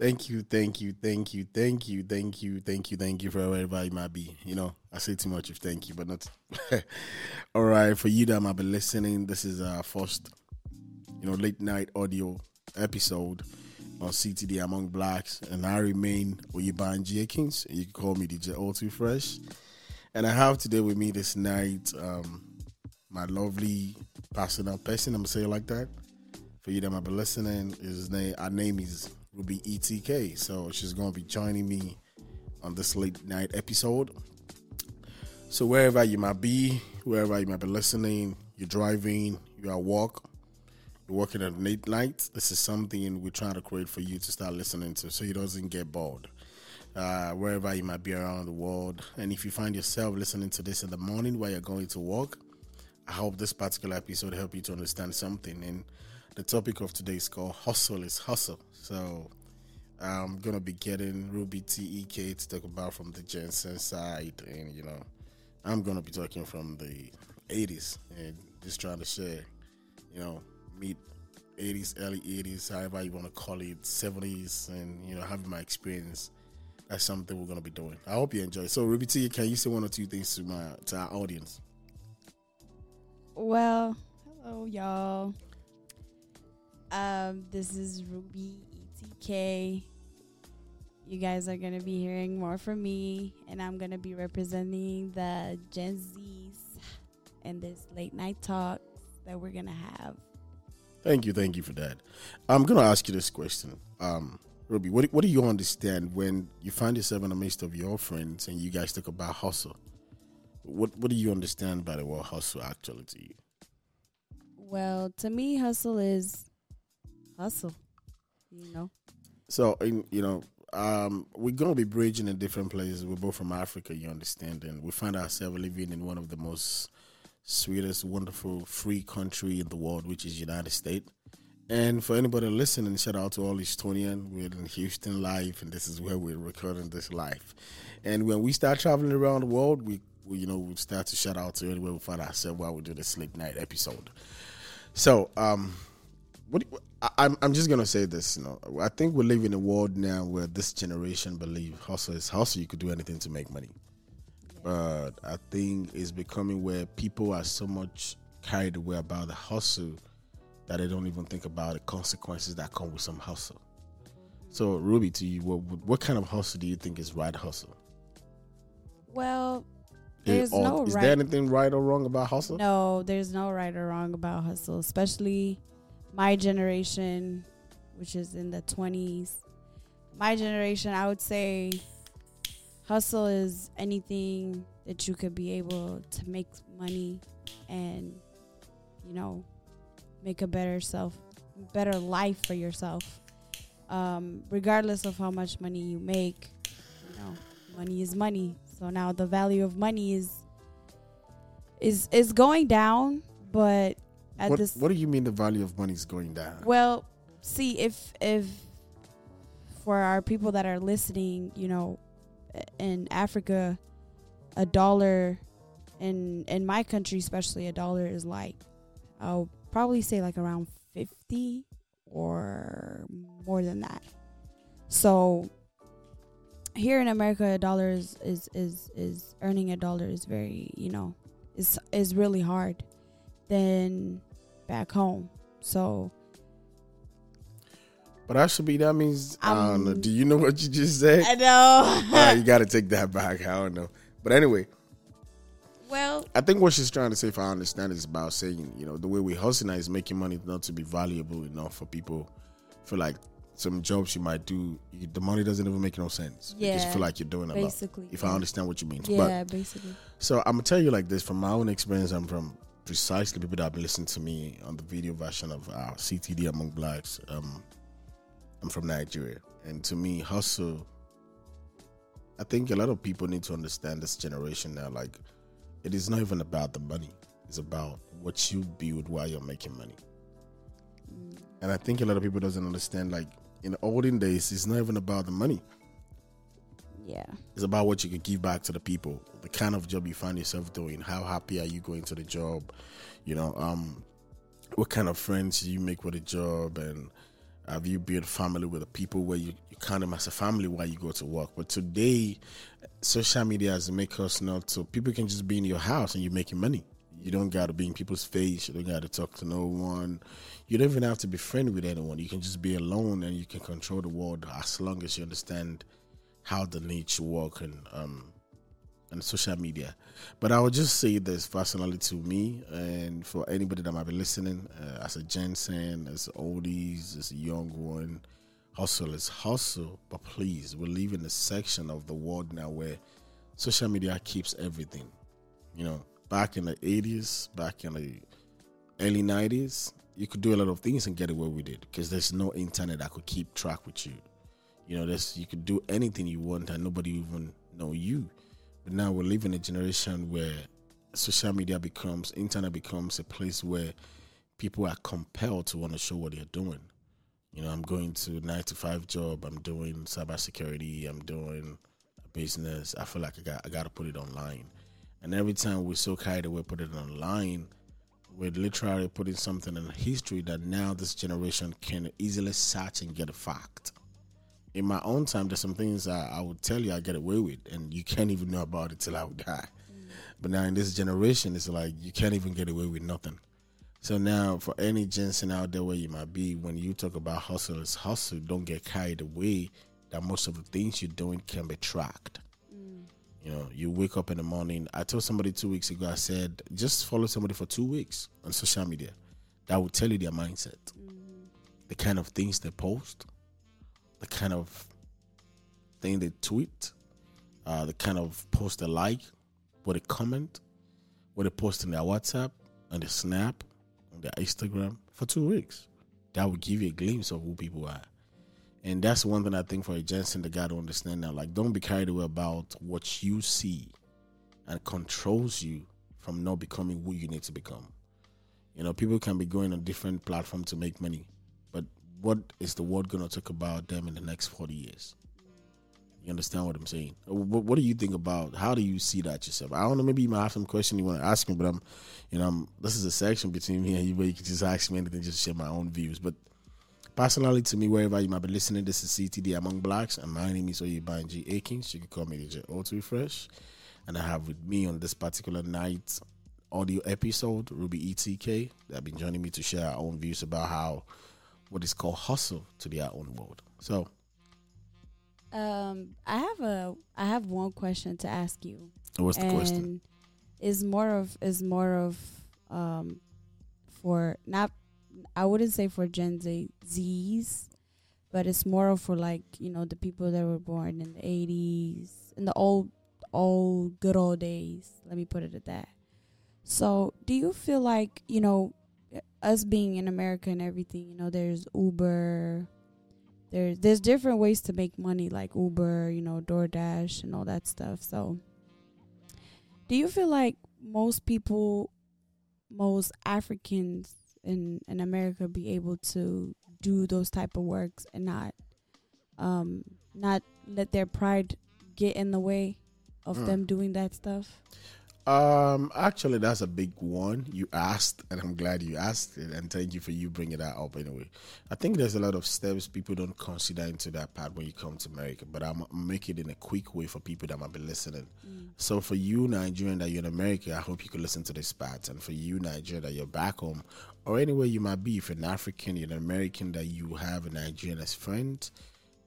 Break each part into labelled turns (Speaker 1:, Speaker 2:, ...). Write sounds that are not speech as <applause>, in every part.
Speaker 1: Thank you, thank you, thank you, thank you, thank you, thank you, thank you for you might be. You know, I say too much of thank you, but not. <laughs> All right, for you that might be listening, this is our first, you know, late night audio episode on CTD Among Blacks, and I remain Oyebanji Akins. You can call me DJ All Too Fresh, and I have today with me this night um, my lovely personal person. I'm gonna say it like that. For you that might be listening, his name, our name is Ruby ETK. So she's going to be joining me on this late night episode. So wherever you might be, wherever you might be listening, you're driving, you're at work, you're working at late night, this is something we're trying to create for you to start listening to so you doesn't get bored. Uh, wherever you might be around the world. And if you find yourself listening to this in the morning while you're going to work, I hope this particular episode help you to understand something. And the topic of today is called Hustle is Hustle. So I'm gonna be getting Ruby TEK to talk about from the Gen Z side, and you know, I'm gonna be talking from the 80s and just trying to share, you know, meet 80s, early 80s, however you want to call it, 70s, and you know, having my experience. That's something we're gonna be doing. I hope you enjoy. So, Ruby T, can you say one or two things to my to our audience?
Speaker 2: Well, hello, y'all. Um, this is Ruby ETK. You guys are gonna be hearing more from me, and I'm gonna be representing the Gen Zs in this late night talk that we're gonna have.
Speaker 1: Thank you, thank you for that. I'm gonna ask you this question, um, Ruby. What what do you understand when you find yourself in the midst of your friends and you guys talk about hustle? What what do you understand by the word hustle actually to you?
Speaker 2: Well, to me, hustle is hustle. You know.
Speaker 1: So, you know, um, we're gonna be bridging in different places. We're both from Africa, you understand, and we find ourselves living in one of the most sweetest, wonderful, free country in the world, which is United States. And for anybody listening, shout out to all Houstonian. We're in Houston live, and this is where we're recording this live. And when we start traveling around the world, we, we you know, we start to shout out to anywhere we find ourselves while we do the sleep night episode. So, um, what do you, I'm I'm just gonna say this. You know, I think we live in a world now where this generation believe hustle is hustle. You could do anything to make money, but I think it's becoming where people are so much carried away about the hustle that they don't even think about the consequences that come with some hustle. So, Ruby, to you, what what kind of hustle do you think is right hustle?
Speaker 2: Well, there's
Speaker 1: or-
Speaker 2: no
Speaker 1: is
Speaker 2: right.
Speaker 1: there anything right or wrong about hustle?
Speaker 2: No, there's no right or wrong about hustle, especially my generation, which is in the 20s. My generation, I would say hustle is anything that you could be able to make money and, you know, make a better self, better life for yourself. Um, regardless of how much money you make, you know, money is money. So now the value of money is is is going down, but at
Speaker 1: What,
Speaker 2: this
Speaker 1: what do you mean the value of money is going down?
Speaker 2: well, see if if for our people that are listening, you know, in Africa, a dollar in in my country, especially a dollar is like I'll probably say like around fifty or more than that. So here in America, a dollar is is is, is earning a dollar is very you know is is really hard than back home. So
Speaker 1: But actually, that means I don't know.
Speaker 2: Um,
Speaker 1: Do you know what you just said?
Speaker 2: I know.
Speaker 1: All right, you got to take that back. I don't know. But anyway,
Speaker 2: well,
Speaker 1: I think what she's trying to say, if I understand, is about saying, you know, the way we hustle now is making money not to be valuable enough for people. Feel like some jobs you might do, you, the money doesn't even make no sense. You just
Speaker 2: Yeah,
Speaker 1: feel like you're doing a lot.
Speaker 2: basically.
Speaker 1: If I understand what you mean. But
Speaker 2: yeah, basically.
Speaker 1: so I'm gonna tell you like this from my own experience. I'm from precisely people that have been listening to me on the video version of our CTD Among Blacks. Um, I'm from Nigeria, and to me, hustle. I think a lot of people need to understand this generation now. Like, it is not even about the money; it's about what you build while you're making money. And I think a lot of people doesn't understand. Like in the olden days, it's not even about the money.
Speaker 2: Yeah.
Speaker 1: It's about what you can give back to the people, the kind of job you find yourself doing, how happy are you going to the job, you know, um, what kind of friends you make with the job, and Have you built family with the people where you, you count them as a family while you go to work? But today, social media has make us not so people can just be in your house and you're making money. You don't got to be in people's face. You don't got to talk to no one. You don't even have to be friendly with anyone. You can just be alone and you can control the world as long as you understand how the nature work and um and social media. But I would just say this personally to me and for anybody that might be listening, uh, as a Gen Z, as oldies, as a young one, hustle is hustle. But please, we live in a section of the world now where social media keeps everything. You know, back in the 80s, back in the early 90s, you could do a lot of things and get away with it because there's no internet that could keep track with you. You know, there's you could do anything you want and nobody even know you. But now we live in a generation where social media becomes, internet becomes a place where people are compelled to want to show what they're doing. You know, I'm going to nine to five job. I'm doing cybersecurity. I'm doing business. I feel like I got I got to put it online. And every time we're so carried away, put it online, we're literally putting something in history that now this generation can easily search and get a fact in my own time, there's some things I, I would tell you I get away with, and you can't even know about it till I die. Mm. But now in this generation, it's like you can't even get away with nothing. So now, for any Gen Z out there where you might be, when you talk about hustle, it's hustle. Don't get carried away that most of the things you're doing can be tracked. Mm. You know, you wake up in the morning. I told somebody two weeks ago, I said, just follow somebody for two weeks on social media. That will tell you their mindset, mm. the kind of things they post, the kind of thing they tweet, uh, the kind of post they like, what they comment, what they post in their WhatsApp, and their Snap, on their Instagram for two weeks. That will give you a glimpse of who people are. And that's one thing I think for a Gen Z, the guy to understand now. Like, don't be carried away about what you see and controls you from not becoming who you need to become. You know, people can be going on different platforms to make money what is the world going to talk about them in the next 40 years? You understand what I'm saying? What, what, do you think about? How do you see that yourself? I don't know. Maybe you might have some question you want to ask me, but I'm, you know, I'm, this is a section between me and you where you can just ask me anything, just share my own views. But personally, to me, wherever you might be listening, this is CTD Among Blacks, and my name is Oyebanji Akins. You can call me DJ Auto Refresh, and I have with me on this particular night audio episode Ruby ETK that have been joining me to share our own views about how what is called hustle to their own world. So,
Speaker 2: um, I have a I have one question to ask you.
Speaker 1: What's the question?
Speaker 2: Is more of is more of um for not I wouldn't say for Gen Z Z's, but it's more of for like you know the people that were born in the eighties in the old old good old days. Let me put it at that. So, do you feel like you know us being in America and everything, you know, there's Uber, there's there's different ways to make money like Uber, you know, DoorDash and all that stuff. So, do you feel like most people, most Africans in in America, be able to do those type of works and not, um, not let their pride get in the way of mm. them doing that stuff?
Speaker 1: Um, actually, that's a big one you asked, and I'm glad you asked it, and thank you for you bringing that up. Anyway, I think there's a lot of steps people don't consider into that part when you come to America, but I'm making it in a quick way for people that might be listening. Mm. So, for you Nigerian that you're in America, I hope you can listen to this part, and for you Nigerian that you're back home, or anywhere you might be, if you're an African, you're an American that you have a Nigerian as friend,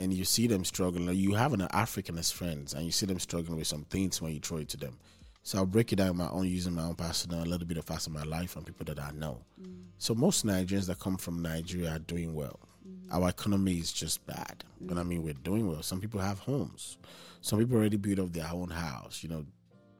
Speaker 1: and you see them struggling, or you have an African as friends, and you see them struggling with some things when you throw it to them so I'll break it down my own using my own personal, a little bit of facts of my life from people that I know. Mm. So most Nigerians that come from Nigeria are doing well. Mm. Our economy is just bad. Mm. But I mean, we're doing well. Some people have homes. Some people already built up their own house, you know,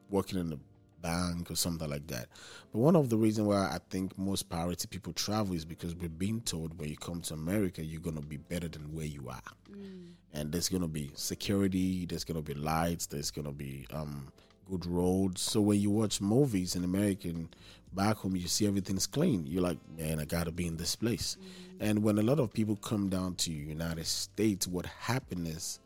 Speaker 1: working in the bank or something like that. But one of the reasons why I think most priority people travel is because we're being told when you come to America, you're going to be better than where you are. Mm. And there's going to be security, there's going to be lights, there's going to be um, good roads. So when you watch movies in American back home, you see everything's clean. You're like, man, I gotta be in this place. Mm-hmm. And when a lot of people come down to United States, what happened is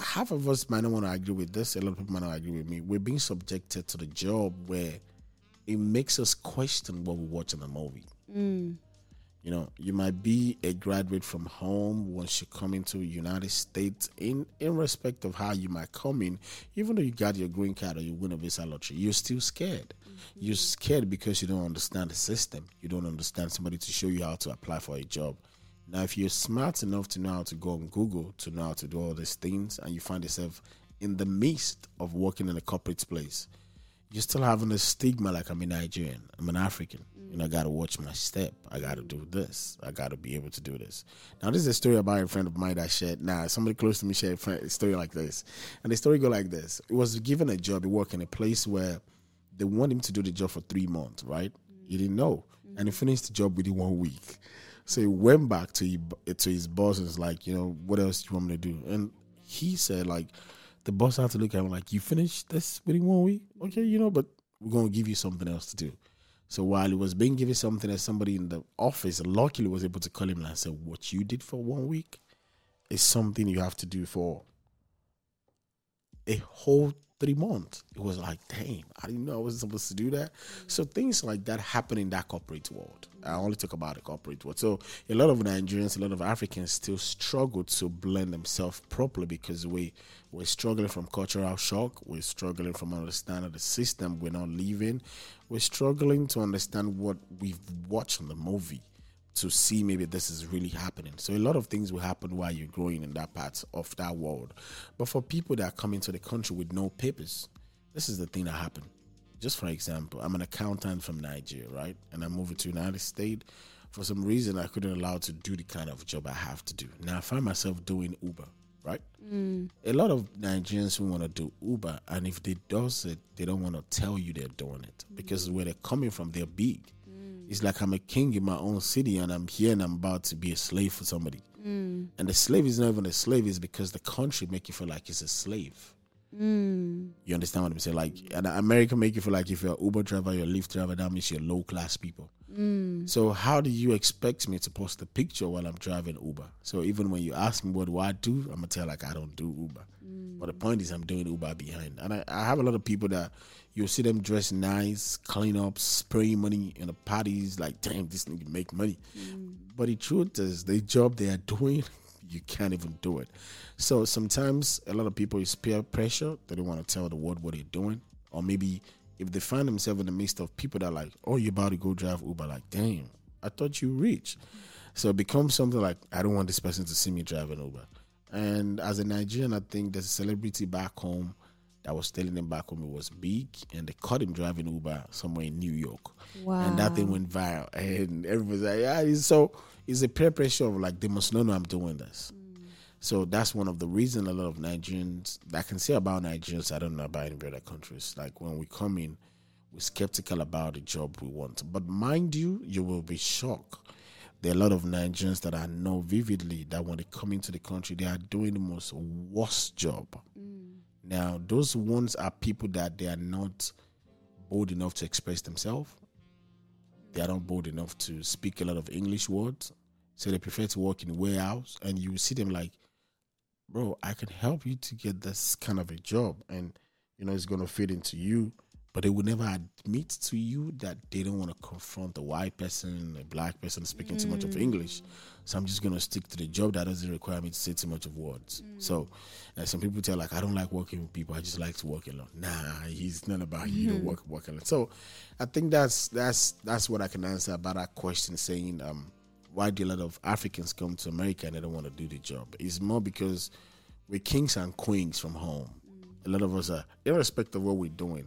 Speaker 1: half of us might not want to agree with this. A lot of people might not agree with me. We're being subjected to the job where it makes us question what we watch in the movie. Mm. You know, you might be a graduate from home once you come into United States. In in respect of how you might come in, even though you got your green card or you win a visa lottery, you're still scared. Mm-hmm. You're scared because you don't understand the system. You don't understand somebody to show you how to apply for a job. Now, if you're smart enough to know how to go on Google, to know how to do all these things, and you find yourself in the midst of working in a corporate place, you're still having a stigma like I'm a Nigerian, I'm an African. Know, I got to watch my step. I got to do this. I got to be able to do this. Now, this is a story about a friend of mine that shared. Now, somebody close to me shared a, story like this, and the story go like this: It was given a job. He worked in a place where they want him to do the job for three months. Right? He didn't know, and he finished the job within one week. So he went back to he, to his boss and was like, you know, what else do you want me to do? And he said like, the boss had to look at him like, you finished this within one week, okay, you know, but we're gonna give you something else to do. So while he was being given something as somebody in the office luckily was able to call him and say, What you did for one week is something you have to do for a whole three months. It was like, damn, I didn't know I was supposed to do that. So things like that happen in that corporate world. I only talk about the corporate world. So a lot of Nigerians, a lot of Africans still struggle to blend themselves properly because we we're struggling from cultural shock. We're struggling from understanding the system we're not living. We're struggling to understand what we've watched in the movie to see maybe this is really happening. So a lot of things will happen while you're growing in that part of that world. But for people that come into the country with no papers, this is the thing that happened. Just for example, I'm an accountant from Nigeria, right? And I moved to United States. For some reason, I couldn't allow to do the kind of job I have to do. Now I find myself doing Uber, right?
Speaker 2: Mm.
Speaker 1: A lot of Nigerians who want to do Uber, and if they does it, they don't want to tell you they're doing it because where they're coming from, they're big. It's like I'm a king in my own city and I'm here and I'm about to be a slave for somebody.
Speaker 2: Mm.
Speaker 1: And the slave is not even a slave, it's because the country make you feel like it's a slave.
Speaker 2: Mm.
Speaker 1: You understand what I'm saying? Like and America make you feel like if you're an Uber driver, you're a Lyft driver, that means you're low class people.
Speaker 2: Mm.
Speaker 1: So how do you expect me to post a picture while I'm driving Uber? So even when you ask me what do I do, I'm gonna tell like I don't do Uber. But the point is I'm doing Uber behind. And I, I have a lot of people that you'll see them dress nice, clean up, spraying money in the parties, like damn, this nigga make money. Mm. But the truth is the job they are <laughs> doing, you can't even do it. So sometimes a lot of people is peer pressure. They don't want to tell the world what they're doing. Or maybe if they find themselves in the midst of people that are like, oh, you're about to go drive Uber, like, damn, I thought you rich. So it becomes something like, I don't want this person to see me driving Uber. And as a Nigerian, I think there's a celebrity back home that was telling him back home it was big, and they caught him driving Uber somewhere in New York.
Speaker 2: Wow.
Speaker 1: And that thing went viral. And everybody's like, yeah, it's so it's a peer pressure of like, they must not know I'm doing this. Mm. So that's one of the reasons a lot of Nigerians I can say about Nigerians, I don't know about any other countries. Like when we come in, we're skeptical about the job we want. But mind you, you will be shocked. There are a lot of Nigerians that I know vividly that when they come into the country, they are doing the most worst job. Mm. Now, those ones are people that they are not bold enough to express themselves. They are not bold enough to speak a lot of English words. So they prefer to work in warehouse and you see them like, bro, I can help you to get this kind of a job and you know it's gonna fit into you. But they will never admit to you that they don't want to confront a white person, a black person speaking too much of English. So I'm just gonna stick to the job that doesn't require me to say too much of words. So uh, some people tell like I don't like working with people. I just like to work alone. Nah, he's not about you to work work alone. So I think that's that's that's what I can answer about that question. Saying um, why do a lot of Africans come to America and they don't want to do the job? It's more because we're kings and queens from home. A lot of us are, irrespective of what we're doing.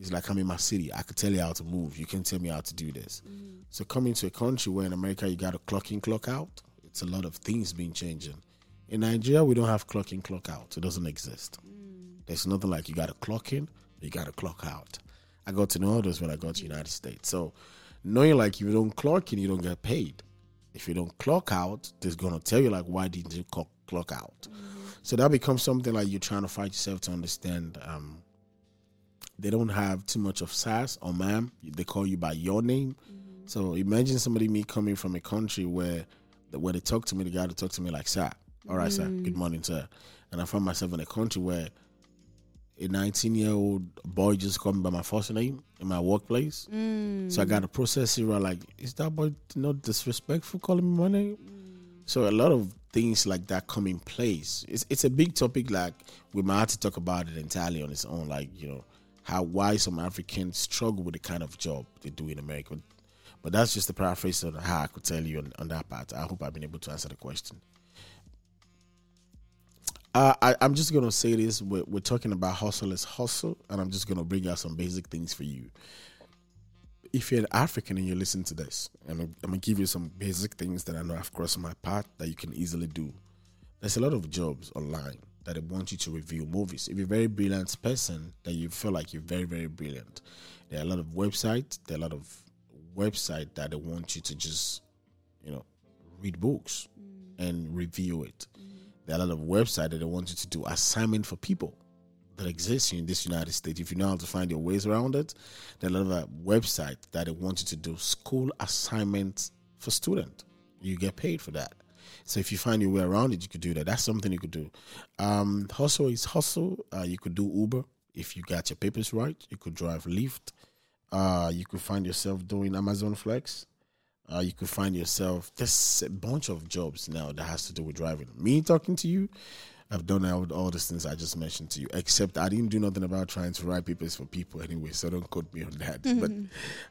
Speaker 1: It's like I'm in my city. I can tell you how to move. You can tell me how to do this. So coming to a country where in America you got a clock in, clock out. It's a lot of things being changing. In Nigeria, we don't have clock in, clock out. It doesn't exist. There's nothing like you got a clock in, you got a clock out. I got to know this when I got to United States. So knowing like if you don't clock in, you don't get paid. If you don't clock out, they're gonna tell you like why didn't you clock, clock out? So that becomes something like you're trying to fight yourself to understand. Um, they don't have too much of sass or ma'am. They call you by your name. So imagine somebody me coming from a country where the, when they talk to me, they got to talk to me like sir. All right, sir. Good morning, sir. And I find myself in a country where a 19 year old boy just called me by my first name in my workplace.
Speaker 2: Mm.
Speaker 1: So I got to process it. Right, like, is that boy not disrespectful calling me my name? So a lot of things like that come in place. It's it's a big topic. Like we might have to talk about it entirely on its own. Like you know how why some Africans struggle with the kind of job they do in America. But that's just a paraphrase of how I could tell you on, on that part. I hope I've been able to answer the question. Uh, I, I'm just gonna say this: we're, we're talking about hustle is hustle, and I'm just gonna bring out some basic things for you if you're an African and you listen to this, and I'm, I'm gonna give you some basic things that I know I've crossed my path that you can easily do. There's a lot of jobs online that they want you to review movies. If you're a very brilliant person, that you feel like you're very, very brilliant, there are a lot of websites. There are a lot of websites that they want you to just, you know, read books mm. and review it. There are a lot of websites that they want you to do assignment for people that exists in this United States. If you know how to find your ways around it, there are a lot of websites that they want you to do school assignments for student. You get paid for that. So if you find your way around it, you could do that. That's something you could do. Um, hustle is hustle. Uh, you could do Uber if you got your papers right. You could drive Lyft. Uh, you could find yourself doing Amazon Flex. Uh, you could find yourself. There's a bunch of jobs now that has to do with driving. Me talking to you, I've done all, all the things I just mentioned to you, except I didn't do nothing about trying to write papers for people anyway, so don't quote me on that. <laughs> But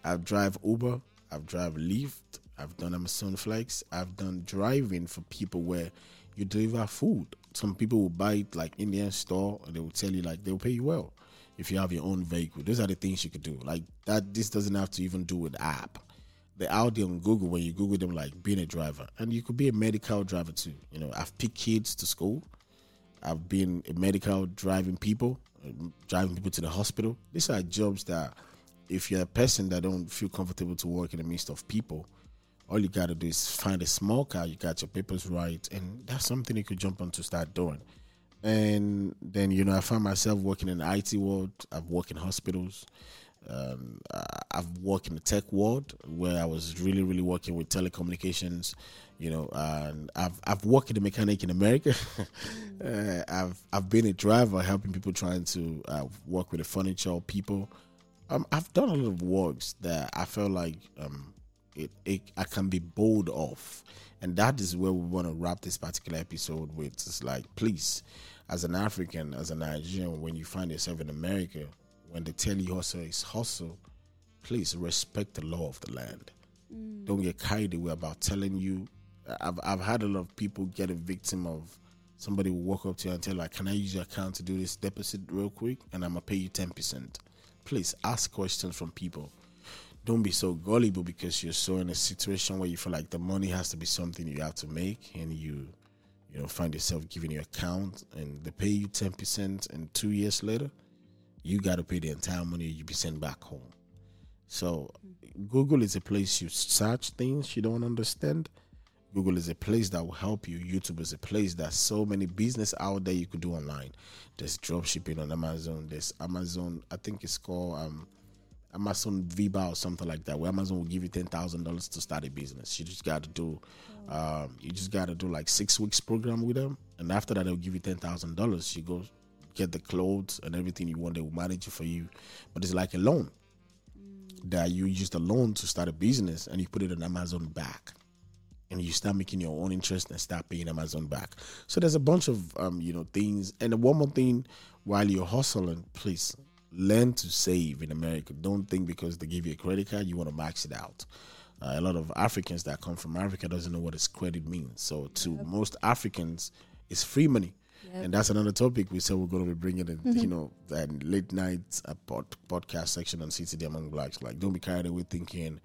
Speaker 1: I've drive Uber, I've drive Lyft, I've done Amazon Flex, I've done driving for people where you deliver food. Some people will buy it like in their store and they will tell you like they'll pay you well if you have your own vehicle. Those are the things you could do. Like that this doesn't have to even do with app. They're out there on Google when you Google them like being a driver. And you could be a medical driver too. You know, I've picked kids to school. I've been a medical driving people, driving people to the hospital. These are jobs that, if you're a person that don't feel comfortable to work in the midst of people, all you got to do is find a small car. You got your papers right, and that's something you could jump on to start doing. And then you know, I found myself working in the IT world. I've worked in hospitals. Um, I've worked in the tech world where I was really, really working with telecommunications. You know, and I've I've worked in the mechanic in America. <laughs> uh, I've I've been a driver helping people trying to uh, work with the furniture people. Um, I've done a lot of works that I felt like um, it, it I can be bold of, and that is where we want to wrap this particular episode with. It's like, please, as an African, as a Nigerian, when you find yourself in America, when they tell you hustle is hustle, please respect the law of the land. Mm. Don't get carried away about telling you. I've I've had a lot of people get a victim of somebody will walk up to you and tell like, "Can I use your account to do this deposit real quick?" And I'm gonna pay you ten percent. Please ask questions from people. Don't be so gullible because you're so in a situation where you feel like the money has to be something you have to make, and you, you know, find yourself giving your account and they pay you ten percent, and two years later, you got to pay the entire money you be sent back home. So, Google is a place you search things you don't understand. Google is a place that will help you. YouTube is a place that so many business out there you could do online. There's drop shipping on Amazon. There's Amazon. I think it's called um, Amazon Viva or something like that, where Amazon will give you ten thousand dollars to start a business. You just got to do, um, you just got to do like six weeks program with them, and after that they'll give you ten thousand dollars. You go get the clothes and everything you want. They will manage it for you, but it's like a loan that you use the loan to start a business and you put it on Amazon back. And you start making your own interest and start paying Amazon back. So there's a bunch of um, you know things. And one more thing, while you're hustling, please learn to save in America. Don't think because they give you a credit card you want to max it out. Uh, a lot of Africans that come from Africa doesn't know what this credit means. So to most Africans, it's free money. And that's another topic we said we're going to be bringing in, you know, that late night uh, pod, podcast section on CTD Among Blacks. Like, don't be carried away thinking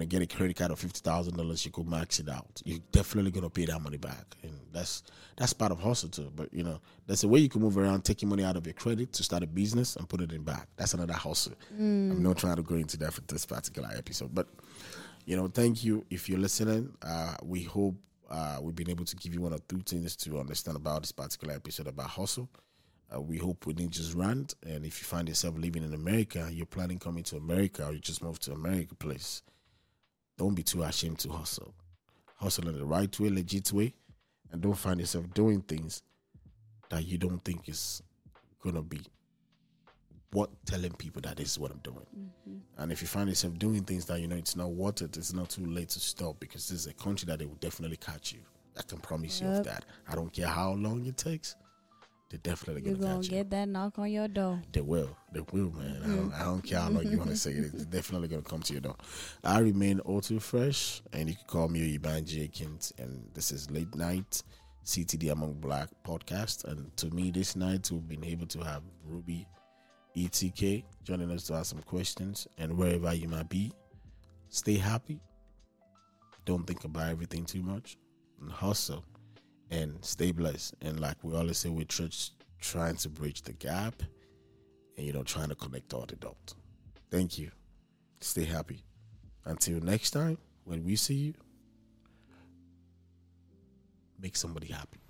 Speaker 1: you're get a credit card of $50,000, you could max it out. You're definitely going to pay that money back. And that's that's part of hustle too. But, you know, there's a way you can move around taking money out of your credit to start a business and put it in back. That's another hustle. I'm not trying to go into that for this particular episode. But, you know, thank you if you're listening. Uh, we hope uh, we've been able to give you one or two things to understand about this particular episode about hustle. Uh, we hope we didn't just rant. And if you find yourself living in America, you're planning coming to America, or you just moved to America, place, don't be too ashamed to hustle. Hustle in the right way, legit way, and don't find yourself doing things that you don't think is gonna be what telling people that this is what I'm doing. Mm-hmm. And if you find yourself doing things that you know it's not worth it, it's not too late to stop because this is a country that they will definitely catch you. I can promise you of that. I don't care how long it takes. They're definitely gonna
Speaker 2: gonna get that knock on your door.
Speaker 1: They will. They will, man. I, don't, I don't care how long you want to say it. It's definitely going to come to your door. I remain all too fresh, and you can call me Oyebanji Akins. And this is Late Night CTD Among Black podcast. And to me, this night, we've been able to have Ruby ETK joining us to ask some questions. And wherever you might be, stay happy. Don't think about everything too much. And hustle and stay blessed. And like we always say, we're tr- trying to bridge the gap and you know trying to connect all the dots. Thank you. Stay happy. Until next time, when we see you, make somebody happy.